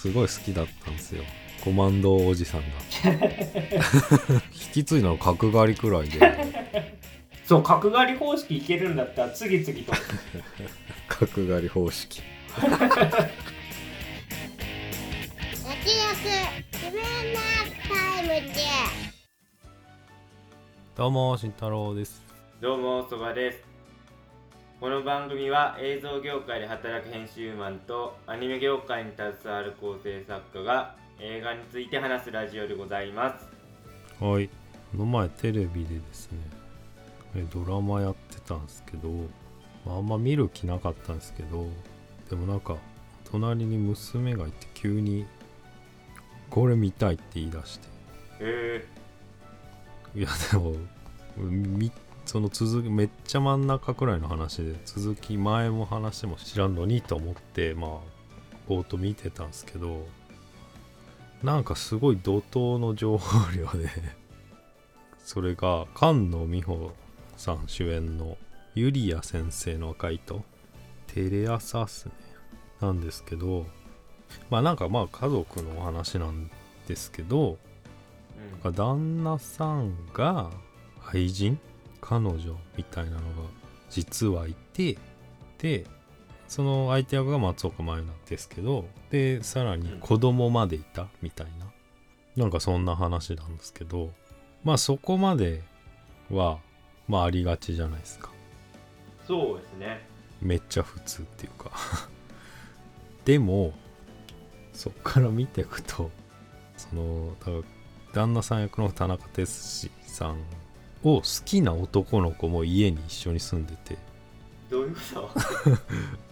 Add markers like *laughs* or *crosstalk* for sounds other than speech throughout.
すごい好きだったんですよ。コマンドおじさんが。*laughs* 引き継いだの角刈りくらいで。そう角刈り方式いけるんだったら次々と。*laughs* 角刈り方式。焼き肉自分なタイムでどうも慎太郎です。どうもそばですこの番組は映像業界で働く編集マンとアニメ業界に携わる構成作家が映画について話すラジオでございます。はい。この前テレビでですねえドラマやってたんですけど、まあ、あんま見る気なかったんですけどでもなんか隣に娘がいて急にこれ見たいって言い出して。えいやでもみその続きめっちゃ真ん中くらいの話で続き前も話も知らんのにと思ってまあぼーっと見てたんですけどなんかすごい怒涛の情報量で *laughs* それが菅野美穂さん主演の「ユリア先生の赤い糸」テレ朝っすね。なんですけどまあなんかまあ家族のお話なんですけどーうん。旦那さんが愛人？彼女みたいなのが実はいてでその相手役が松岡茉優なんですけどでさらに子供までいたみたいな。なんかそんな話なんですけどまあそこまではまあありがちじゃないですか。そうですね。めっちゃ普通っていうか。*laughs* でもそっから見ていくとその旦那さん役の田中哲司さんを好きな男の子も家に一緒に住んでて。どういうこ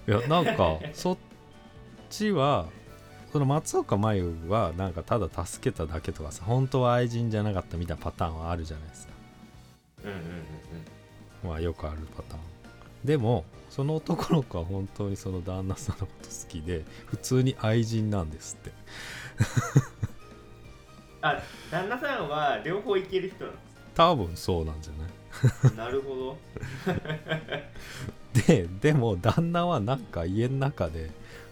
と？*laughs* いやなんかそっちはその松岡茉優はなんかただ助けただけとかさ本当は愛人じゃなかったみたいなパターンはあるじゃないですか。うんうんうんまあよくあるパターン。でもその男の子は本当にその旦那さんのこと好きで普通に愛人なんですって。*laughs* あ旦那さんは両方いける人な多分そうなんじゃない？のなるほど。*laughs* ででも旦那はなんか家の中で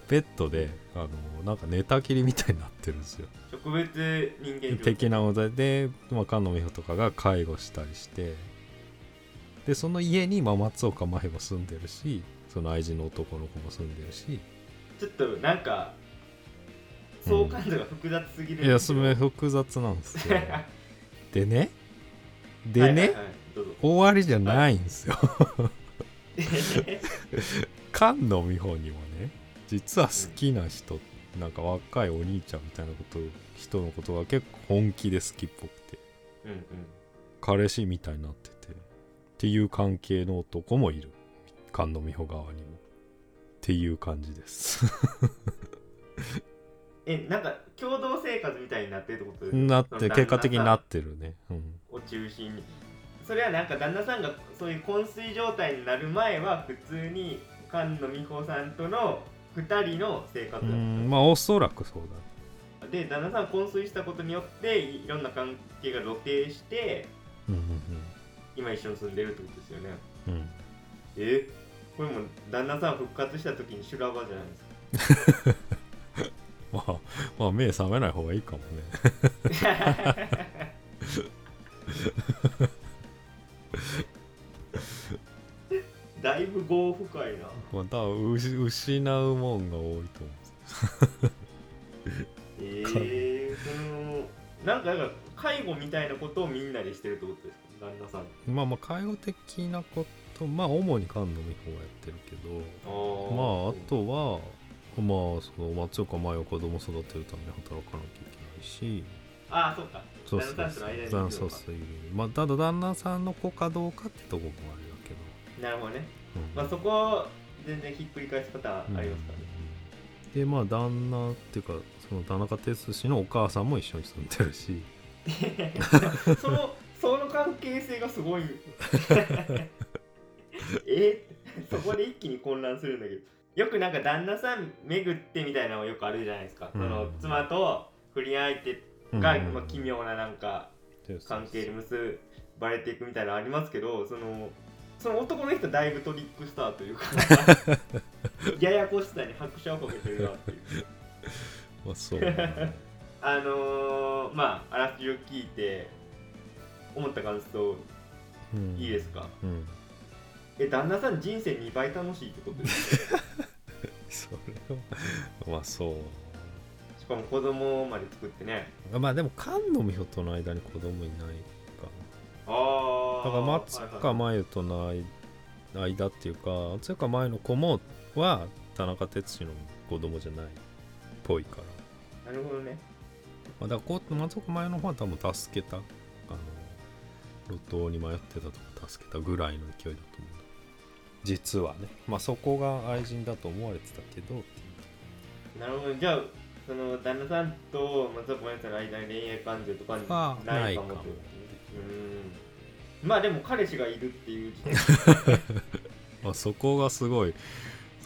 ベッドであのなんか寝たきりみたいになってるんですよ。特別人間的な問題。で、まあ、菅野美穂とかが介護したりしてでその家に、まあ、松岡茉優も住んでるしその愛人の男の子も住んでるし。ちょっとなんか相関度が複雑すぎるいやそれ複雑なんですよ。*laughs* でねでね、終わりじゃないんですよ。*laughs* 菅野美穂にもね実は好きな人、なんか若いお兄ちゃんみたいなこと人のことが結構本気で好きっぽくてうんうん。彼氏みたいになっててっていう関係の男もいる。菅野美穂側にも。っていう感じですえなんか共同生活みたいになってるってこと？なって結果的にな旦ってるね。うん。を中心。にそれはなんか旦那さんがそういう昏睡状態になる前は普通に菅野美穂さんとの2人の生活うだった。んまあおそらくそうだで旦那さんが昏睡したことによっていろんな関係が露呈してうんうん今一緒に住んでるってことですよね。うん。うんえ？これも旦那さん復活した時に修羅場じゃないですか *laughs* まあまあ目覚めない方がいいかもね。*laughs* だいぶ業深いな。まあ多分失失うもんが多いと思うんですえー、そのなんかなんか介護みたいなことをみんなでしてるってことですか？旦那さん。まあまあ介護的なことまあ主に菅野美穂がやってるけど。あまああとはまあその松岡茉優は子供育てるために働かなきゃいけないし。ああそっか。そうそうそうそうそうまあただ旦那さんの子かどうかってとこもあるわけど、なるほどね。うん。まあそこは全然ひっくり返すパターンありますからね、でまあ旦那っていうかその田中哲司のお母さんも一緒に住んでるし。*laughs* そのその関係性がすごい。*laughs* え？そこで一気に混乱するんだけどよくなんか旦那さん巡ってみたいなのよくあるじゃないですか、うん。その妻と不倫相手が、うん。まあ、奇妙ななんか関係で結ばれていくみたいなのありますけどそのその男の人だいぶトリックスターというか *laughs* ややこしさに拍車をかけてるなっていう。まあそう。ね *laughs* あのー、まああらすじを聞いて思った感想うん。いいですか、うん。え旦那さん人生2倍楽しいってことですか？それはまあそう。しかも子供まで作ってね。まあでも菅野美穂との間に子供いないかああなだから松岡真優との間間っていうか松岡真優の子もは田中哲司の子供じゃないっぽいから、なるほどね。まあ、だからこう松岡真優の方は多分助けたあの路頭に迷ってたとこ助けたぐらいの勢いだと思う実はね。まあそこが愛人だと思われてたけどなるほど。じゃあその旦那さんと松岡さんの間に恋愛感情とかあないかもないかもとうん。まあでも彼氏がいるっていう *laughs* まあ、そこがすごい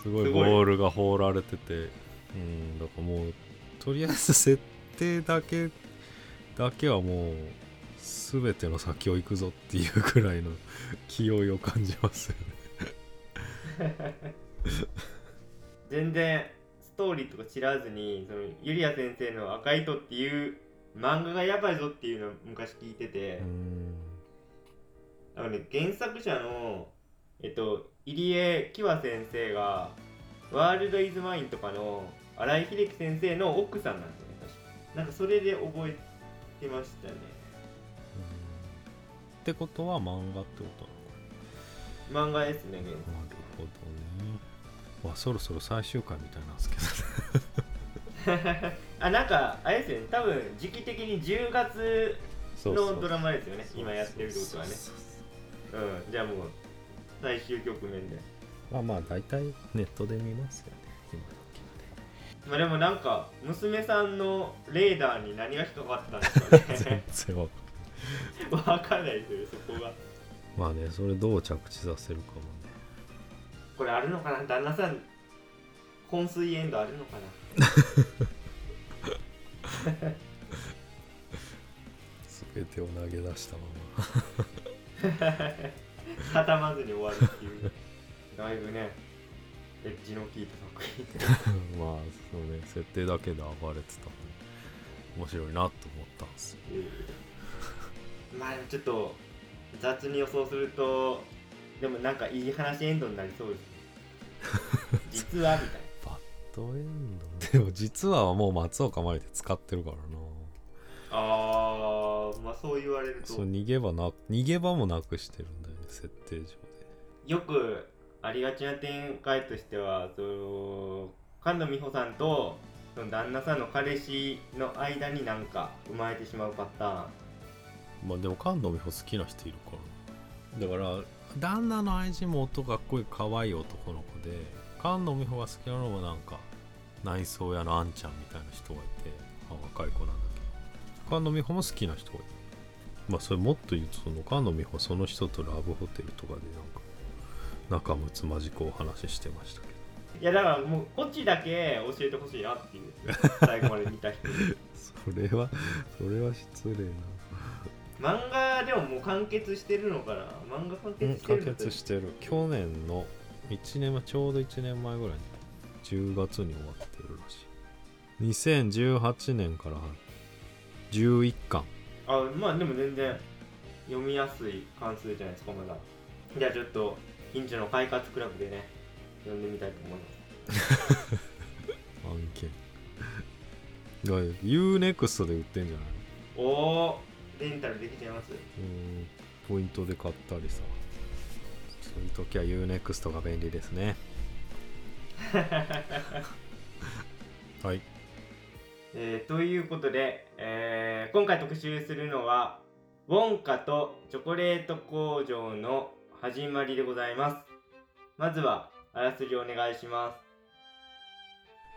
すごいすごい。ボールが放られてて。うんだからもうとりあえず設定だけだけはもう全ての先を行くぞっていうくらいの気負いを感じますよね全然ストーリーとか知らずにそのゆりや先生の「赤い糸」っていう漫画がやばいぞっていうのを昔聞いてて、うん。あのね原作者のえっと入江喜和先生が「ワールド・イズ・マイン」とかの新井秀樹先生の奥さんなんですよね確か。なんかそれで覚えてましたね。ってことは漫画ってこと漫画ですね原なのかななるほどね。まあそろそろ最終回みたいなんですけど。ね *laughs* 作あなんかあれですよね。多分時期的に10月のドラマですよね。今やってるってことはね。そうん。じゃあもう最終局面で。まあまあ大体ネットで見ますよね。今時まあでもなんか娘さんのレーダーに何が引っかかったんですかね。*laughs* 全然わかんない。*laughs* わかんないですよねそこが。まあねそれどう着地させるかも。ねこれあるのかな？旦那さん昏睡エンドあるのかな？全てを投げ出したま *laughs* 畳まずに終わるっていう。だいぶねエッジの効いた作品。ま *laughs* まあそうね。設定だけで暴れてたの面白いなと思ったんですよ。まあでもちょっと雑に予想するとでもなんかいい話エンドになりそうですね実はみたいバッドエンドでも実はもう松岡茉優で使ってるからな。なあーまあそう言われると。そう逃げ場な逃げ場もなくしてるんだよね設定上で。よくありがちな展開としてはその菅野美穂さんとその旦那さんの彼氏の間になんか生まれてしまうパターン。まあでも菅野美穂好きな人いるから。だから旦那の愛人も音かっこいい可愛い男の子で菅野美穂が好きなのもなんか内装屋のあんちゃんみたいな人がいてあ若い子なんだけど。菅野美穂も好きな人がいるまあそれもっと言うとその菅野美穂はその人とラブホテルとかでなんか仲睦まじくお話ししてましたけど。いやだからもうこっちだけ教えてほしいなっていう。最後まで見た人に。*laughs* それはそれは失礼な漫画でももう完結してるのかな？漫画完うん結してる完結してる。去年の1年前ちょうど1年前ぐらいに10月に終わってるらしい。2018年から11巻。あまあでも全然読みやすい関数じゃないですかまだ。じゃあちょっと近所の快活クラブでね読んでみたいと思います。案件 UNEXT で売ってんじゃないおおレンタルできちゃいます？うん。ポイントで買ったりさ。そういう時は UNEXT が便利ですね。*laughs* はい。えーということで、えー今回特集するのはウォンカとチョコレート工場の始まりでございます。まずはあらすじお願いします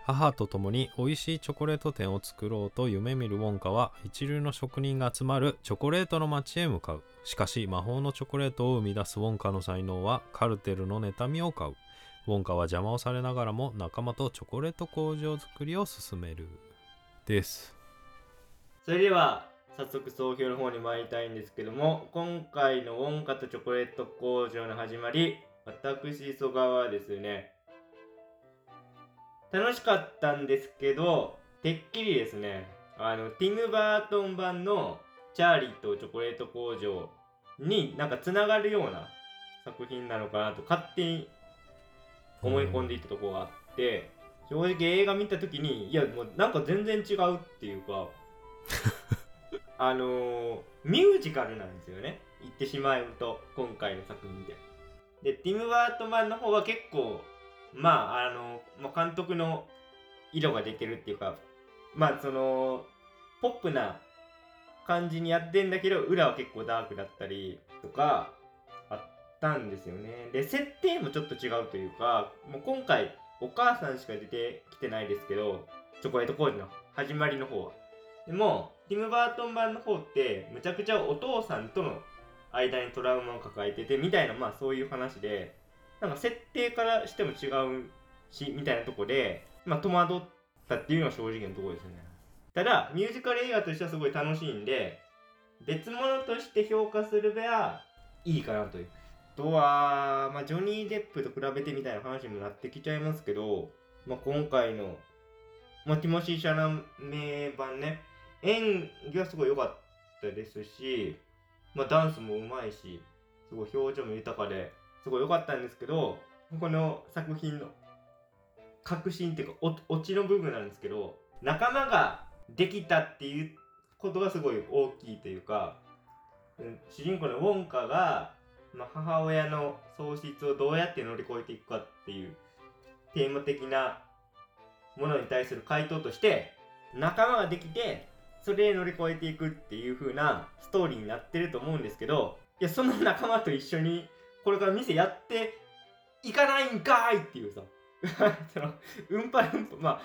母と共に美味しいチョコレート店を作ろうと夢見るウォンカは一流の職人が集まるチョコレートの街へ向かう。しかし魔法のチョコレートを生み出すウォンカの才能はカルテルの妬みを買う。ウォンカは邪魔をされながらも仲間とチョコレート工場作りを進める。です。それでは早速総評の方に参りたいんですけども今回のウォンカとチョコレート工場の始まり私磯川はですね楽しかったんですけどてっきりですねあのティム・バートン版の「チャーリーとチョコレート工場」になんかつながるような作品なのかなと勝手に思い込んでいたところがあって、正直映画見た時にいやもうなんか全然違うっていうか *laughs* あのーミュージカルなんですよね。言ってしまうと今回の作品で。でティム・バートマンの方は結構まああの、まあ、監督の色が出てるっていうかまあそのポップな感じにやってんだけど裏は結構ダークだったりとかあったんですよね。で設定もちょっと違うというかもう今回お母さんしか出てきてないですけどチョコレート工事の始まりの方は。でもティム・バートン版の方ってむちゃくちゃお父さんとの間にトラウマを抱えててみたいなまあそういう話でなんか設定からしても違うしみたいなとこでまあ戸惑ったっていうのが正直なところですよね。ただミュージカル映画としてはすごい楽しいんで別物として評価するべはいいかなという。あとは、まあ、ジョニー・デップと比べてみたいな話にもなってきちゃいますけど、まあ、今回の、まあ、ティモシー・シャラメ版ね演技はすごい良かったですし、まあ、ダンスもうまいしすごい表情も豊かですごい良かったんですけどこの作品の革新っていうかオチの部分なんですけど仲間ができたっていうことがすごい大きいというか主人公のウォンカが、まあ、母親の喪失をどうやって乗り越えていくかっていうテーマ的なものに対する回答として仲間ができてそれで乗り越えていくっていう風なストーリーになってると思うんですけどいやその仲間と一緒にこれから店やっていかないんかいっていうさ。*laughs* そのうんぱるんぱまあ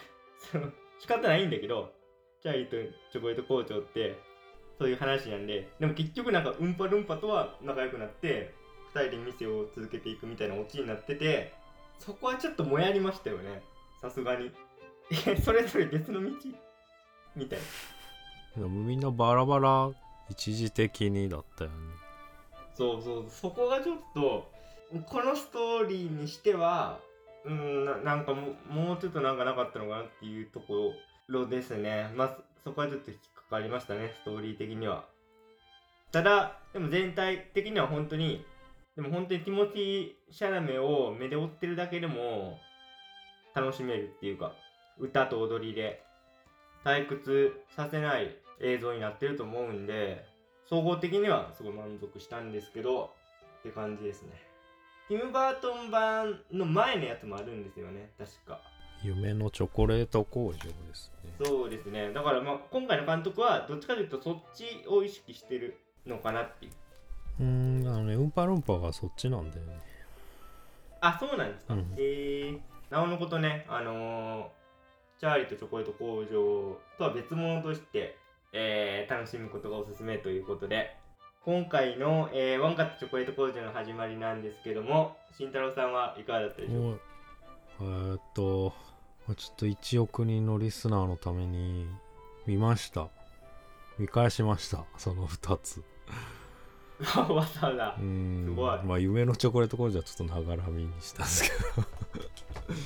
その仕方ないんだけどチャーリーとチョコレート工場ってそういう話なんででも結局なんかうんぱるんぱとは仲良くなって2人で店を続けていくみたいなオチになっててそこはちょっともやりましたよね。さすがに。それぞれ別の道。みたいな。みんなバラバラ一時的にだったよね。そうそうそこがちょっとこのストーリーにしてはうんななんかももうちょっとなんかなかったのかなっていうところですね。まあそこはちょっと引っかかりましたねストーリー的には。ただでも全体的には本当にでも本当にティモティ・シャラメを目で追ってるだけでも楽しめるっていうか歌と踊りで退屈させない映像になってると思うんで総合的にはすごい満足したんですけどって感じですね。ティム・バートン版の前のやつもあるんですよね。確か。夢のチョコレート工場ですね。そうですね。だからまあ今回の監督はどっちかというとそっちを意識してるのかなっていう。うーんあのねうんぱるんぱがそっちなんだよね。あそうなんですか、うん。へえなおのことねあのーチャーリーとチョコレート工場とは別物として、えー楽しむことがおすすめということで今回の、えーワンカットチョコレート工場の始まりなんですけども慎太郎さんはいかがだったでしょうか？えーっとちょっと1億人のリスナーのために見ました。見返しましたその2つ。*laughs* わざわざ。うーん。すごい。まあ夢のチョコレート工場はちょっとながら見にしたんですけ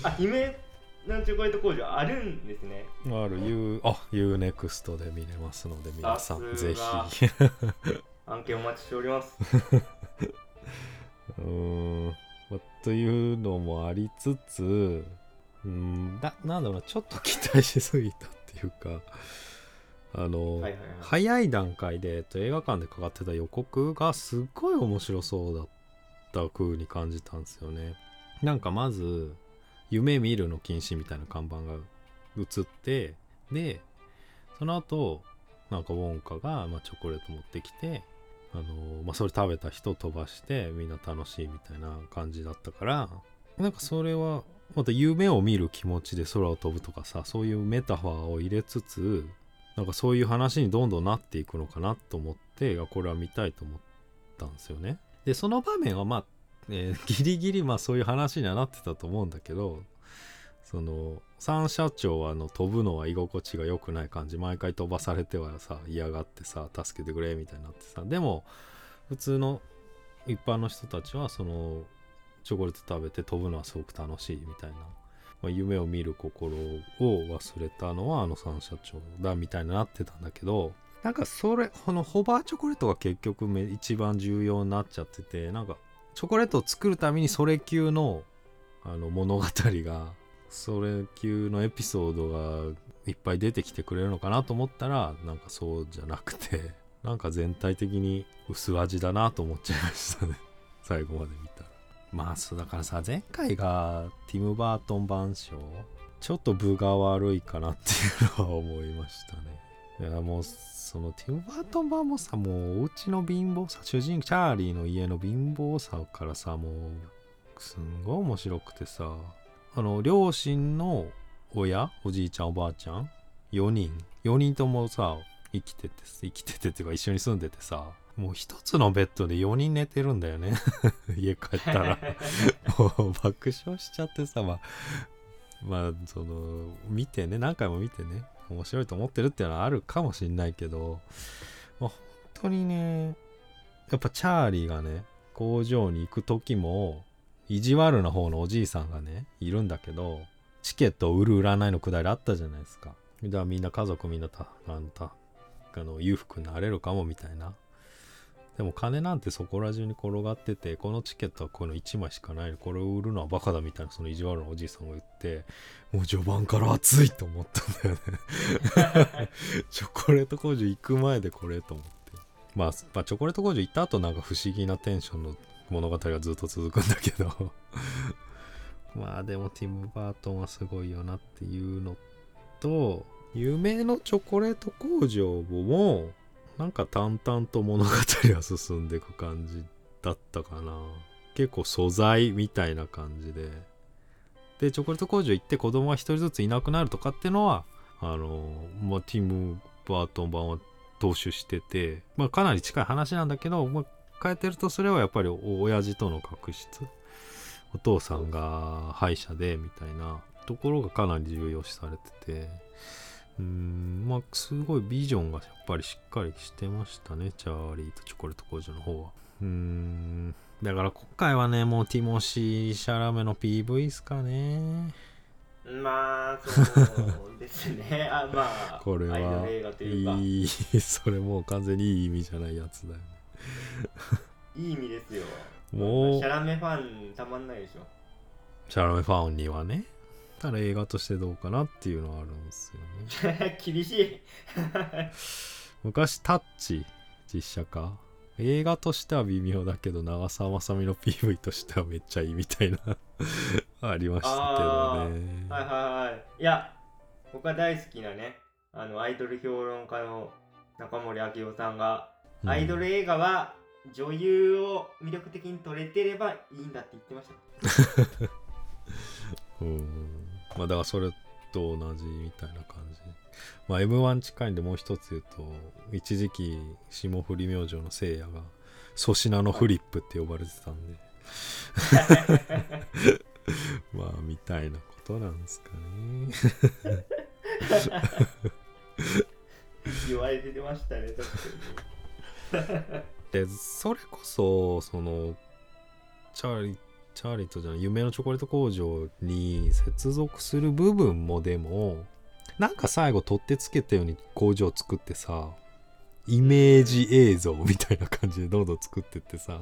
あ夢のチョコレート工場あるんですね。どある U あ UNEXT で見れますので皆さんぜが。ひ。案件お待ちしております。*laughs* うーん、まあというのもありつつうーんななんだろうなちょっと期待しすぎたっていうかあの、はいはいはい。早い段階で、えっと、映画館でかかってた予告がすっごい面白そうだった風に感じたんですよね。なんかまず「夢見るの禁止」みたいな看板が映ってでその後なんかウォンカが、まあ、チョコレート持ってきてあのまあ、それ食べた人飛ばしてみんな楽しいみたいな感じだったからなんかそれはまた夢を見る気持ちで空を飛ぶとかさそういうメタファーを入れつつなんかそういう話にどんどんなっていくのかなと思ってこれは見たいと思ったんですよね。でその場面はまあ、えーギリギリまあそういう話にはなってたと思うんだけどその三社長はあの飛ぶのは居心地が良くない感じ毎回飛ばされてはさ嫌がってさ助けてくれみたいになってさでも普通の一般の人たちはそのチョコレート食べて飛ぶのはすごく楽しいみたいなまあ、夢を見る心を忘れたのはあの三社長だみたいになってたんだけどなんかそれこのホバーチョコレートが結局め一番重要になっちゃっててなんかチョコレートを作るためにそれ級のあの物語がそれ級のエピソードがいっぱい出てきてくれるのかなと思ったらなんかそうじゃなくて *laughs* なんか全体的に薄味だなと思っちゃいましたね。*laughs* 最後まで見たら。まあそうだからさ前回がティム・バートン版賞ちょっと分が悪いかなっていうのは思いましたね。いやもうそのティム・バートン版もさもうお家の貧乏さ主人チャーリーの家の貧乏さからさもうすんごい面白くてさ。あの両親の親おじいちゃんおばあちゃん4人。4人ともさ生きてて生きててっていうか一緒に住んでてさもう一つのベッドで4人寝てるんだよね。*laughs* 家帰ったら。*laughs* もう爆笑しちゃってさまあまあその見てね何回も見てね面白いと思ってるっていうのはあるかもしんないけど、まあ、本当にねやっぱチャーリーがね工場に行く時も意地悪な方のおじいさんがねいるんだけどチケットを売る売らないのくだりあったじゃないですか。だからみんな家族みんなたあのたあの裕福になれるかもみたいな。でも金なんてそこら中に転がっててこのチケットはこの1枚しかない。これを売るのはバカだみたいなその意地悪なおじいさんが言ってもう序盤から熱いと思ったんだよね。*laughs* チョコレート工場行く前でこれと思って。まあ、まあ、チョコレート工場行った後なんか不思議なテンションの物語がずっと続くんだけど。*laughs* まあでもティム・バートンはすごいよなっていうのと夢のチョコレート工場もなんか淡々と物語が進んでいく感じだったかな。結構素材みたいな感じで。でチョコレート工場行って子供が一人ずついなくなるとかっていうのはあの、まあ、ティム・バートン版は踏襲してて、まあ、かなり近い話なんだけど、まあ、変えてるとすればやっぱり親父との確執。お父さんが歯医者でみたいなところがかなり重要視されてて。うーんまあすごいビジョンがやっぱりしっかりしてましたねチャーリーとチョコレート工場の方は。うーんだから今回はねもうティモシー・シャラメの PV っすかね。まあそうですね。*laughs* あまあこれはいいいいそれもう完全にいい意味じゃないやつだよね。い意味ですよ。もうシャラメファンたまんないでしょ。シャラメファンにはねただ映画としてどうかなっていうのはあるんですよね。*laughs* 厳しい。*laughs* 昔タッチ実写化。映画としては微妙だけど長澤まさみの PV としてはめっちゃいいみたいな。*laughs* ありましたけどね。はいはいはい。いや僕は大好きなねあのアイドル評論家の中森明夫さんが、うん。アイドル映画は女優を魅力的に撮れてればいいんだって言ってました。うんまあだからそれと同じみたいな感じ。まあ M1 近いんでもう一つ言うと一時期霜降り明星のせいやが粗品のフリップって呼ばれてたんで。*laughs* まあみたいなことなんですかね。言われてましたね確かでそれこそそのチャーリーチャーリーとじゃない夢のチョコレート工場に接続する部分もでもなんか最後取ってつけたように工場を作ってさイメージ映像みたいな感じでどんどん作ってってさ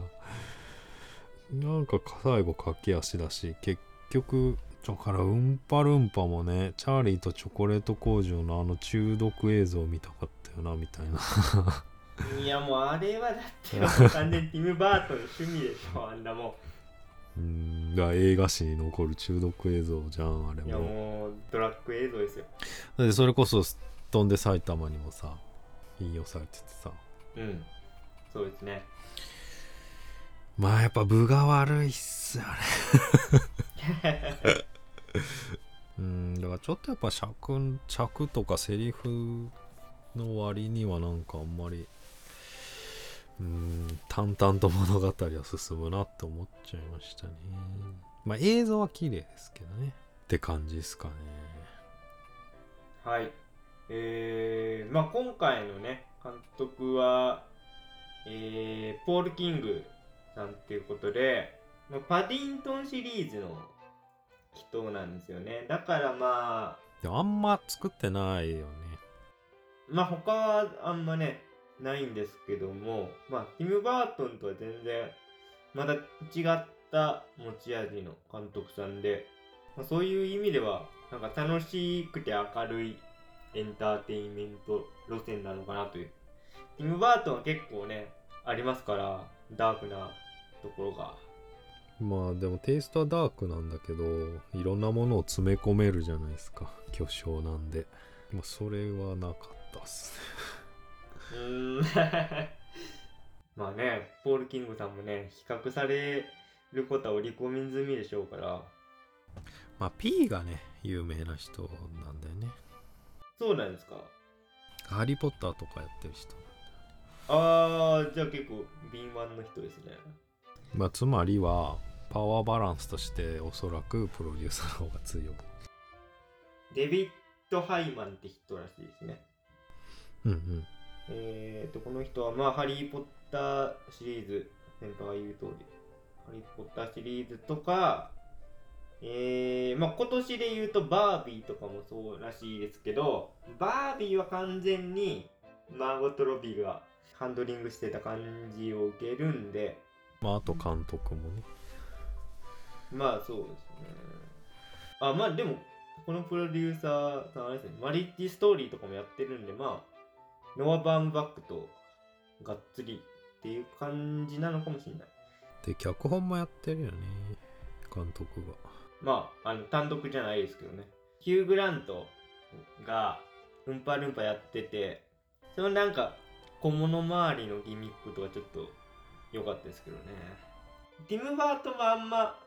なんか最後駆け足だし結局だからうんぱるんぱもねチャーリーとチョコレート工場のあの中毒映像見たかったよなみたいな。にいやもうあれはだって *laughs* 完全にティム・バートンの趣味でしょあんなもうん。映画史に残る中毒映像じゃんあれんいやももうドラッグ映像ですよ。だってそれこそ「飛んで埼玉」にもさ引用されててさ。うん。そうですね。まあやっぱ分が悪いっすよねうんだからちょっとやっぱ尺尺とかセリフの割にはなんかあんまりうん淡々と物語は進むなって思っちゃいましたね。まあ映像は綺麗ですけどね。って感じですかね。はい。えー、まあ今回のね監督はえー、ポール・キングさんっていうことでまあパディントンシリーズの人なんですよね。だからまあでもあんま作ってないよね。まあ他はあんまねないんですけどもまあティム・バートンとは全然また違った持ち味の監督さんで、まあ、そういう意味ではなんか楽しくて明るいエンターテインメント路線なのかなという。ティム・バートンは結構ねありますからダークなところが。まあでもテイストはダークなんだけどいろんなものを詰め込めるじゃないですか巨匠なんで。まあそれはなかったっすね。うーん。*laughs* まあねポール・キングさんもね比較されることは織り込み済みでしょうから。まあ P がね有名な人なんだよね。そうなんですか。ハリー・ポッターとかやってる人。あーじゃあ結構敏腕の人ですね。まあつまりはパワーバランスとしておそらくプロデューサーの方が強い。デビッド・ハイマンって人らしいですね。うんうんえーとこの人はまあハリー・ポッターシリーズ先輩が言う通りハリー・ポッターシリーズとかえー、まあ今年で言うとバービーとかもそうらしいですけどバービーは完全にマーゴット・ロビーがハンドリングしてた感じを受けるんでまああと監督もね。まあそうですね。あまあでもこのプロデューサーさんあれですねマリッジストーリーとかもやってるんでまあノア・バーンバックとがっつりっていう感じなのかもしれない。で脚本もやってるよね監督が。まああの単独じゃないですけどね。ヒュー・グラントがうんぱるんぱやっててそのなんか小物周りのギミックとかちょっと良かったですけどね。ティム・バートもあんま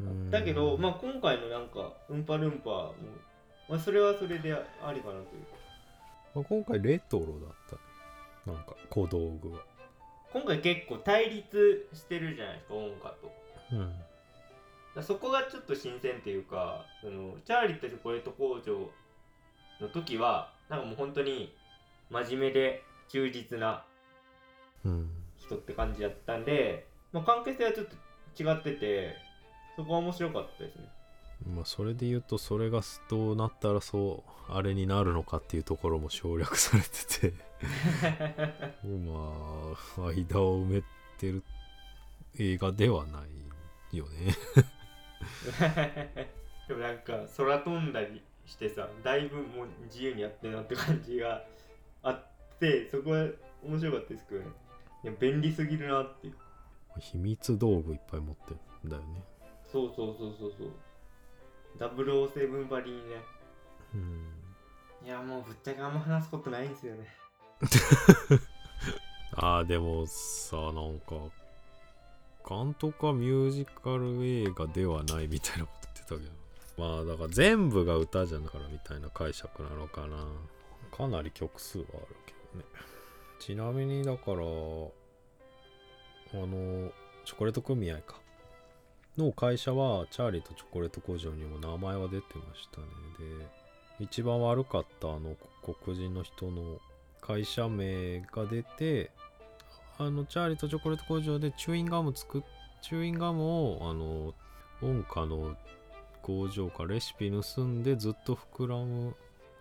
うんだけど、まあ、今回のなんか、うんぱるんぱも、まあ、それはそれでありかなという。まあ今回レトロだったねなんか小道具が今回結構対立してるじゃないですか、音楽と。うんそこがちょっと新鮮っていうか、そのチャーリーとチョコレート工場の時は、なんかもう本当に真面目で忠実なうん人って感じだったんで、まあ、関係性はちょっと違ってて、そこは面白かったですね。まあそれで言うとそれがどうなったらそうあれになるのかっていうところも省略されてて。まあ間を埋めてる映画ではないよね。でもなんか空飛んだりしてさだいぶもう自由にやってるなって感じがあってそこは面白かったですけどね。いや便利すぎるなっていう。秘密道具いっぱい持ってるんだよね。そうそうそうそうそう007バリーね。うん。いやもうぶっちゃけあんま話すことないんですよね。*laughs* ああでもさなんか監督はミュージカル映画ではないみたいなこと言ってたけど。まあだから全部が歌じゃなからみたいな解釈なのかな。かなり曲数はあるけどね。ちなみにだからあのチョコレート組合かの会社はチャーリーとチョコレート工場にも名前は出てましたね。で一番悪かったあの黒人の人の会社名が出てあのチャーリーとチョコレート工場でチューインガム作っチューインガムをあの音家の工場からレシピ盗んでずっと膨らむ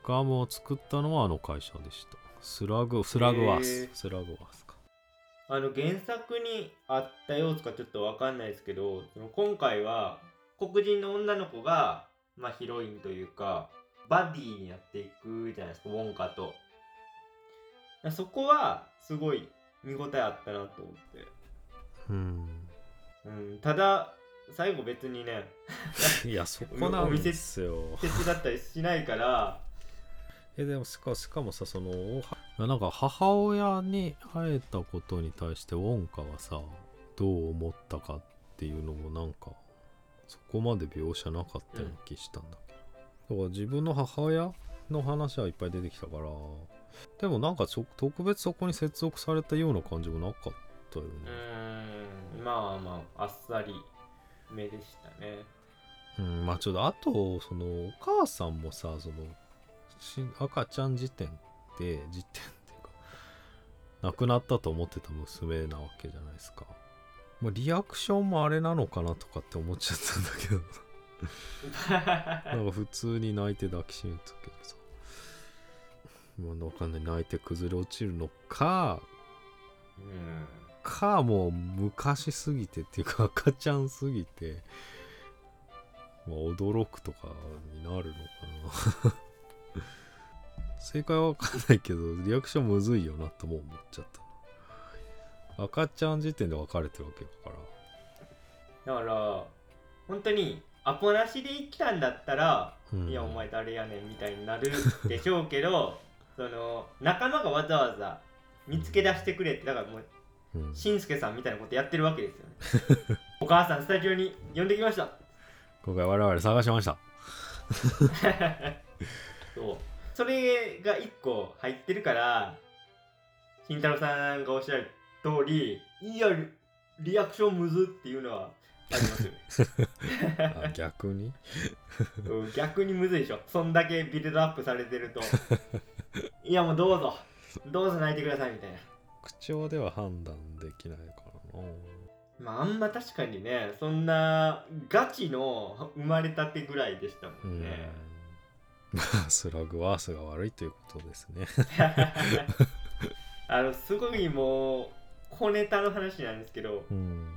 ガムを作ったのはあの会社でした。スラグスラグワース、スラグワースかあの原作にあった要素かちょっとわかんないですけどその今回は黒人の女の子が、まあ、ヒロインというかバディになっていくじゃないですかウォンカと。そこはすごい見応えあったなと思って、うん。うん、ただ最後別にね *laughs* いやそこなんですよ。手伝ったりしないから。えでもしかしかもさそのなんか母親に会えたことに対してウォンカはさどう思ったかっていうのもなんかそこまで描写なかったような気したんだけど、だから自分の母親の話はいっぱい出てきたからでもなんか特別そこに接続されたような感じもなかったよね。うーん。まあまああっさり目でしたね。うん、まあちょっとあとそのお母さんもさそのし赤ちゃん時点で時点っていうか亡くなったと思ってた娘なわけじゃないですか、まあ、リアクションもあれなのかなとかって思っちゃったんだけど。なんか普通に泣いて抱きしめたけどさ。もうわかんない。泣いて崩れ落ちるのかうん。かもう昔すぎてっていうか赤ちゃんすぎて、まあ、驚くとかになるのかな正解はわかんないけどリアクションむずいよなとも思っちゃった。赤ちゃん時点で別れてるわけだから。だから本当にアポなしで来たんだったら、うん。いやお前誰やねんみたいになるでしょうけど *laughs* その仲間がわざわざ見つけ出してくれってだからもううん。しんすけさんみたいなことやってるわけですよね。*laughs* お母さんスタジオに呼んできました。今回我々探しました。*laughs* そうそれが1個入ってるから慎太郎さんがおっしゃる通りいやリリアクションむずっていうのはありますよね。*laughs* あ逆に？うん逆にむずいでしょ。そんだけビルドアップされてると。いやもうどうぞ。どうぞ泣いてくださいみたいな。口調では判断できないからな。まああんま確かにねそんなガチの生まれたてぐらいでしたもうんんね、まあ *laughs* スラグワースが悪いということですね。*laughs* あのすごいもう小ネタの話なんですけどうん。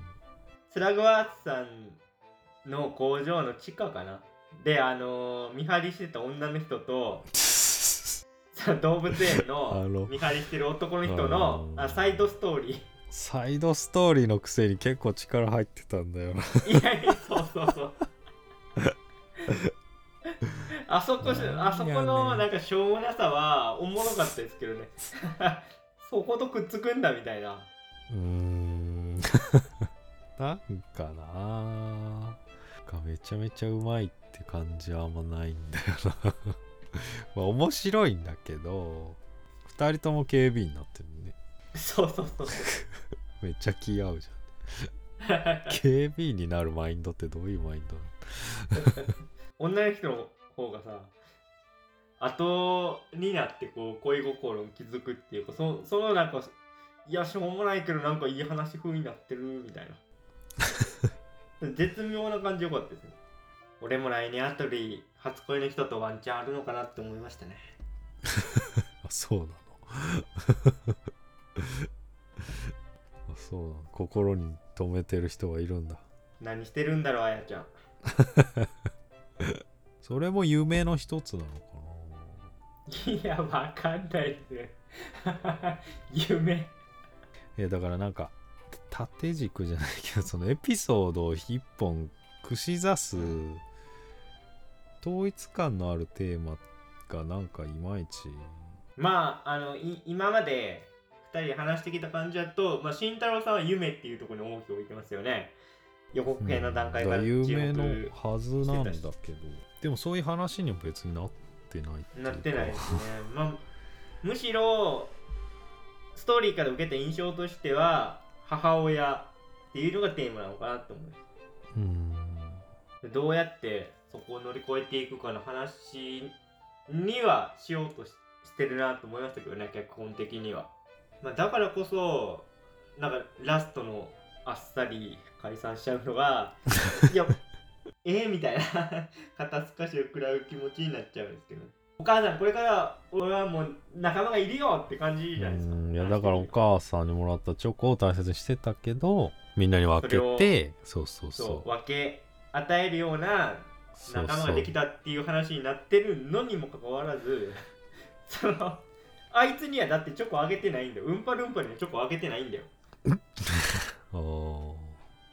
スラグワーツさんの工場の地下かな？であの見張りしてた女の人と *laughs* 動物園あのの見張りしてる男の人のあサイドストーリー。サイドストーリーのくせに結構力入ってたんだよな。いやいやそうそうそうあそこあそこのなんかしょうもなさはおもろかったですけどね。*laughs* そことくっつくんだみたいな。うーん。なんかな。なんかめちゃめちゃうまいって感じはあんまないんだよな。*laughs* まあ面白いんだけど2人とも警備員になってるね。そうそうそうそう。*laughs* めっちゃ気合うじゃん。警備員になるマインドってどういうマインドなの？女の人の方がさ後になってこう恋心に気づくっていうかそそのなんかいやしょうもないけどなんかいい話風になってるみたいな。*laughs* 絶妙な感じよかったですね。俺も来年あたり初恋の人とワンチャンあるのかなって思いましたね。*laughs* あそうなの。*laughs* あそうなの。心に留めてる人がいるんだ。何してるんだろうあやちゃんそれも夢の一つなのかいやわかんないですね夢。なえだからなんか縦軸じゃないけどそのエピソードを一本串刺す統一感のあるテーマがなんかいまいち。まああのい今まで2人で話してきた感じだと、まあ、慎太郎さんは夢っていうところに重きを置いてますよね予告編の段階からう有名の目はずなんだけど。でもそういう話には別になってないってなってないですね、まあ、むしろストーリーから受けた印象としては母親っていうのがテーマなのかなと思いますうん。でどうやってそこを乗り越えていくかの話にはしようとししてるなと思いましたけどね脚本的には、まあ、だからこそなんかラストのあっさり解散しちゃうのが *laughs* いやええみたいな肩透かしを食らう気持ちになっちゃうんですけど。お母さんこれから俺はもう仲間がいるよって感じじゃないですか。うんいやだからお母さんにもらったチョコを大切にしてたけどみんなに分けてそうそうそう。そう分け与えるような仲間ができたっていう話になってるのにもかかわらず *laughs* そのあいつにはだってチョコあげてないんだよ。うんぱるんぱにはチョコあげてないんだよ。*laughs* あー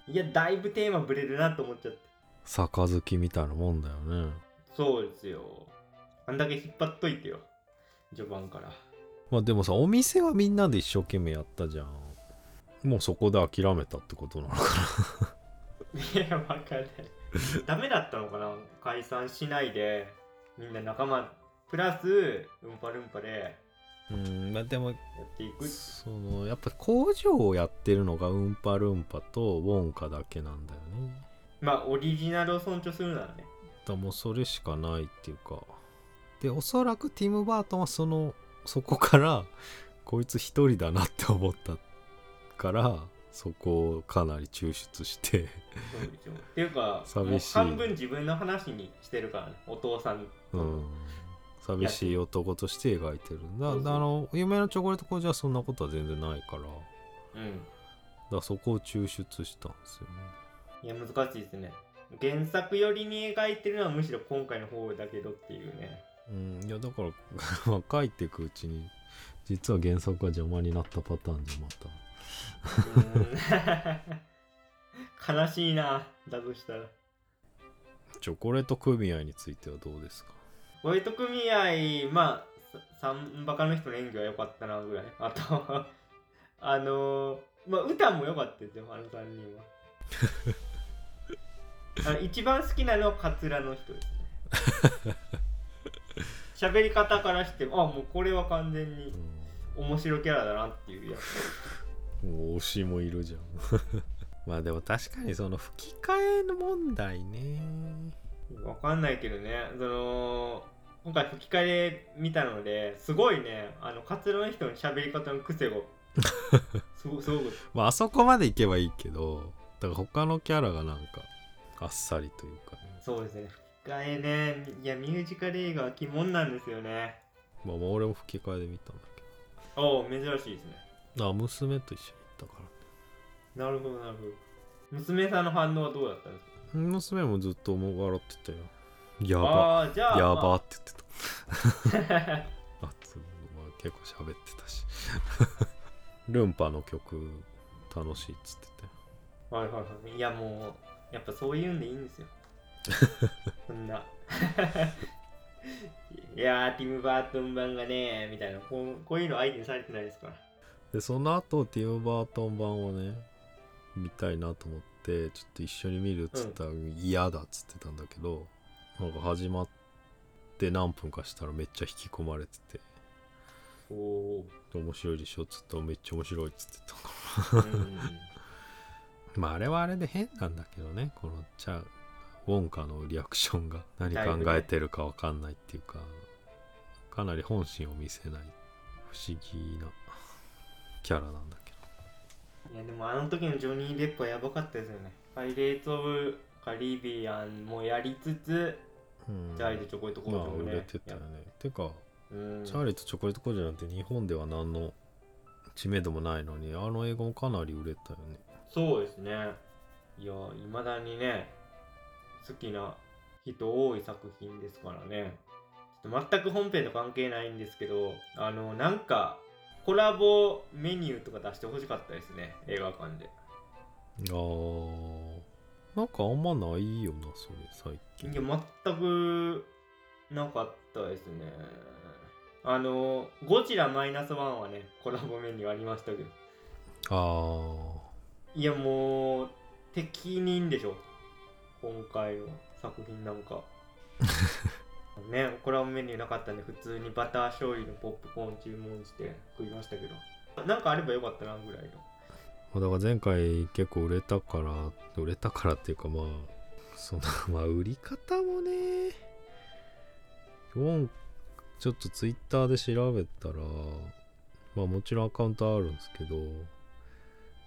いやだいぶテーマブレるなと思っちゃって。杯みたいなもんだよね。そうですよ。あんだけ引っ張っといてよ序盤から。まあでもさお店はみんなで一生懸命やったじゃん。もうそこで諦めたってことなのかいやわかんない。ダメだったのかな？解散しないでみんな仲間プラスうんぱるんぱでなうんまあでもそのやっぱ工場をやってるのがウンパルンパとウォンカだけなんだよね。まあオリジナルを尊重するならね。だもうそれしかないっていうか。でおそらくティム・バートンはそのそこからこいつ一人だなって思ったからそこをかなり抽出して。っていうか *laughs* 寂しい。半分自分の話にしてるからね。お父さんうん寂しい男として描いてるだ。あの夢のチョコレート工場はそんなことは全然ないから。うん。らそこを抽出したんですよね。いや難しいですね。原作寄りに描いてるのはむしろ今回の方だけどっていうね。うん。いやだからまあ *laughs* 書いていくうちに実は原作が邪魔になったパターンでまた。*laughs* 悲しいな。だとしたら。*laughs* チョコレート組合についてはどうですか？ホワイト組合まあさ三バカの人の演技は良かったなぐらい。あとあのーまあ歌も良かったですよ *laughs* あの3人は。あの一番好きなのはカツラの人ですね。喋り方からしてあもうこれは完全に面白キャラだなっていうやつ。もう推しもいるじゃん。*laughs* まあでも確かにその吹き替えの問題ねわかんないけどね。その今回吹き替えで見たのですごいね。あのカツラの人の喋り方の癖が *laughs* すごすごく。まああそこまでいけばいいけどだから他のキャラがなんかあっさりというかね。そうですね。吹き替えね。いやミュージカル映画は鬼門なんですよね。まあまあ俺も吹き替えで見たんだけおお珍しいですね。どあ娘と一緒に行ったかなるほどなるほど。娘さんの反応はどうだったんですか？ら娘もずっともう笑ってたよ。やば。ああーじゃあやまあ。ばって言ってた。*laughs* あそうまあ、結構喋ってたし。ルンパの曲楽しいっつってて。はいはいはい。いやもうやっぱそういうんでいいんですよ。*laughs* そんな。*laughs* いやーティム・バートン版がねみたいな。こうこういうの相手にされてないですから。でその後ティム・バートン版をね見たいなと思ってちょっと一緒に見るっつったら嫌だっつってたんだけど、なんか始まって何分かしたらめっちゃ引き込まれてて。おお面白いでしょっつったらめっちゃ面白いっつってたからまああれはあれで変なんだけどねこのチャウォンカのリアクションが。*laughs* 何考えてるかわかんないっていうか、かなり本心を見せない不思議なキャラなんだけどいやでもあの時のジョニー・デップはやばかったですよね。パイレーツ・オブ・カリビアンもやりつつうん。チャーリーとチョコレート工まあ場もね売れてたよね。てかうん。チャーリーとチョコレート工場なんて日本では何の知名度もないのにあの映画もかなり売れたよね。そうですね。いやいまだにね好きな人多い作品ですからね。ちょっと全く本編と関係ないんですけどあのなんかコラボメニューとか出してほしかったですね映画館で。あー。なんかあんまないよなそれ最近。いや全くなかったですね。あのゴジラマイナスワンはねコラボメニューありましたけど。あいやもう適任でしょ。今回の作品なんか *laughs* ねコラボメニューなかったんで普通にバター醤油のポップコーン注文して食いましたけど。なんかあればよかったなぐらいの。あだから前回結構売れたから売れたからっていうかまあその *laughs* まあ売り方もねウォンちょっとツイッターで調べたらまあもちろんアカウントあるんですけど、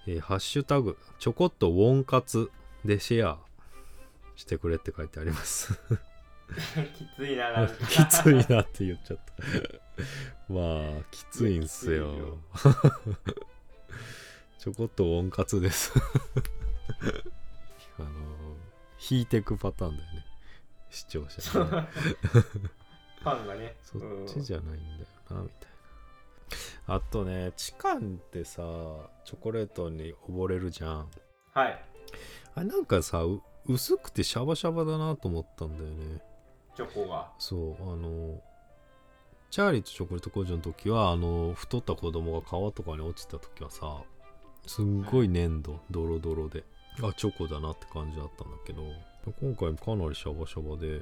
えーハッシュタグちょこっとウォン活でシェアしてくれって書いてあります。*laughs* きついななんか。*laughs* きついなって言っちゃった。*laughs* まあきついんすよ。ちょこっと温活です。あの引いてくパターンだよね。視聴者ファンがね。そっうんちじゃないんだよなみたいな。あとねチカンってさチョコレートに溺れるじゃん。はい。あれなんかさう薄くてシャバシャバだなと思ったんだよねチョコが。そうあのチャーリーとチョコレート工場の時はあの太った子供が川とかに落ちた時はさすんごい粘土ドロドロで。あチョコだなって感じだったんだけど今回かなりシャバシャバで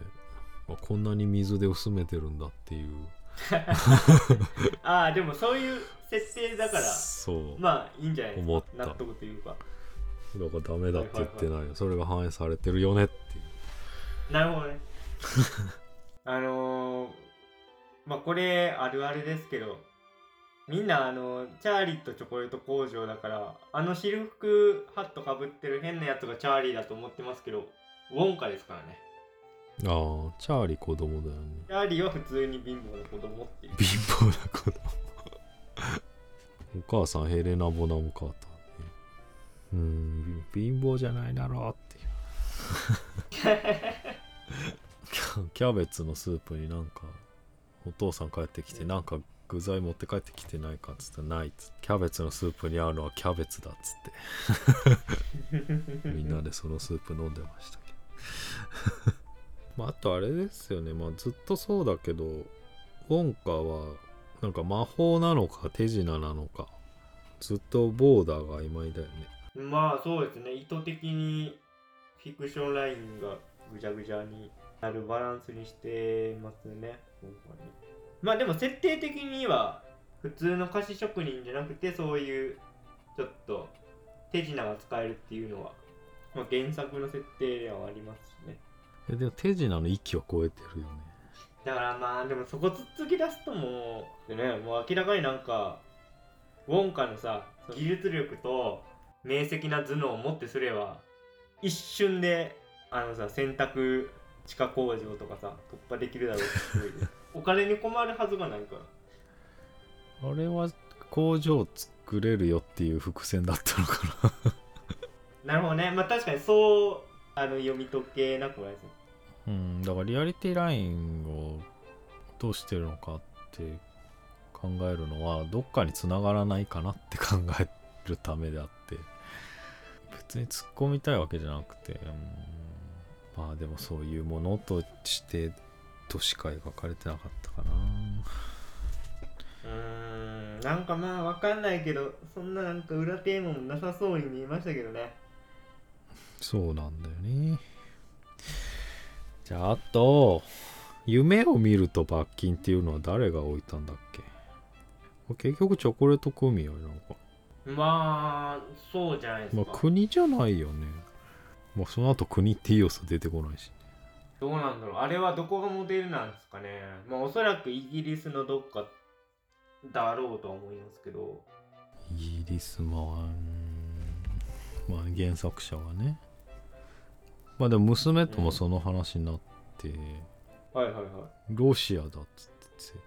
あこんなに水で薄めてるんだっていう。*laughs* ああでもそういう設定だからそう。まあいいんじゃないですか。思った。納得というか。だからダメだって言ってないよ。それが反映されてるよねっていう。なるほどね *laughs* あのー、まあこれあるあるですけどみんなあのチャーリーとチョコレート工場だからあのシルクハットかぶってる変なやつがチャーリーだと思ってますけどウォンカですからね。ああチャーリー子供だよね。チャーリーは普通に貧乏な子供っていう。貧乏な子供。*laughs* お母さんヘレナ・ボナムカーターね。うん貧乏じゃないだろうっていう *laughs* *laughs* キャベツのスープになんかお父さん帰ってきてなんか具材持って帰ってきてないかっつってないっつってキャベツのスープに合うのはキャベツだっつって。*laughs* みんなでそのスープ飲んでましたけど。*laughs* まああとあれですよね。まあずっとそうだけどウォンカはなんか魔法なのか手品なのかずっとボーダーが曖昧だよね。まあそうですね。意図的にフィクションラインがぐちゃぐちゃになるバランスにしてますね。今回ねまあでも設定的には普通の菓子職人じゃなくてそういうちょっと手品が使えるっていうのは、まあ、原作の設定ではありますしねえでも手品の域は超えてるよね。だからまあでもそこつっつき出すともうでねもう明らかになんかウォンカのさ技術力と明晰な頭脳を持ってすれば一瞬であのさ洗濯地下工場とかさ突破できるだろうっていうお金に困るはずがないから。あれは工場作れるよっていう伏線だったのかな。なるほどね。まあ確かにそうあの読み解けなくないですね。うん。だからリアリティラインをどうしてるのかって考えるのはどっかに繋がらないかなって考えるためであって。別に突っ込みたいわけじゃなくて、うん、まあでもそういうものとしてとしか描かれてなかったかな。うーんなんかまあわかんないけどそんななんか裏テーマもなさそうに見えましたけどね。そうなんだよね。じゃああと夢を見ると罰金っていうのは誰が置いたんだっけ？結局チョコレート組合なのか。まあそうじゃないですか、まあ国じゃないよねまあその後国っていう要素出てこないし。どうなんだろう。あれはどこがモデルなんですかね。まあおそらくイギリスのどっかだろうとは思いますけど。イギリスまあうんまあ原作者はね。まあでも娘ともその話になって、はいはいはい。ロシアだっつってて。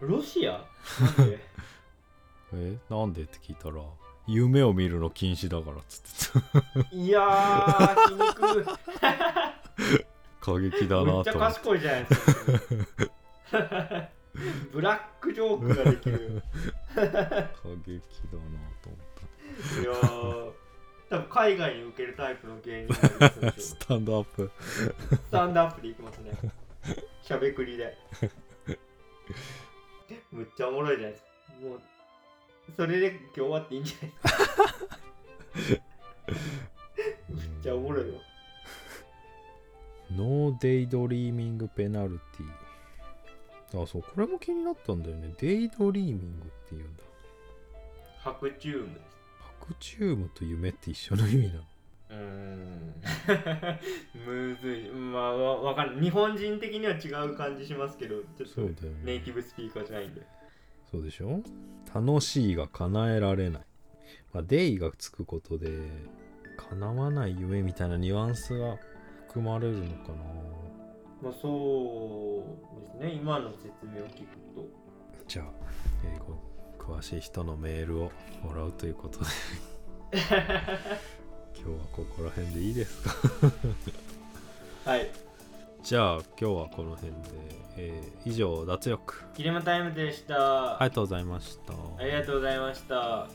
ロシア？なんで？*laughs* え？なんで？って聞いたら夢を見るの禁止だからっつってていやー皮肉過激だめっちゃなと思って。賢いじゃないですか。ブラックジョークができる。過激だなと思った。いやー多分海外に受けるタイプの芸人なんですよ。スタンドアップ。スタンドアップでいきますね。しゃべくりで。むっちゃおもろいじゃないですか。もうそれで今日終わっていいんじゃない？ですかむっちゃおもろいわ。 No daydreaming penalty。あそうこれも気になったんだよね。 Daydreaming っていうんだ。白チュームです。パクチュームと夢って一緒の意味なの。うーん。*laughs* むずい。まあわわかんない。日本人的には違う感じしますけどちょっとね。ネイティブスピーカーじゃないんでそうでしょ？楽しいが叶えられない。まあ、デイがつくことで、叶わない夢みたいなニュアンスが含まれるのかな。まあそうですね。今の説明を聞くと。じゃあ、英語詳しい人のメールをもらうということで、*laughs* 今日はここら辺でいいですか？*laughs* はいじゃあ、今日はこの辺で、えー以上、脱力。キレマタイムでした、ありがとうございました。ありがとうございました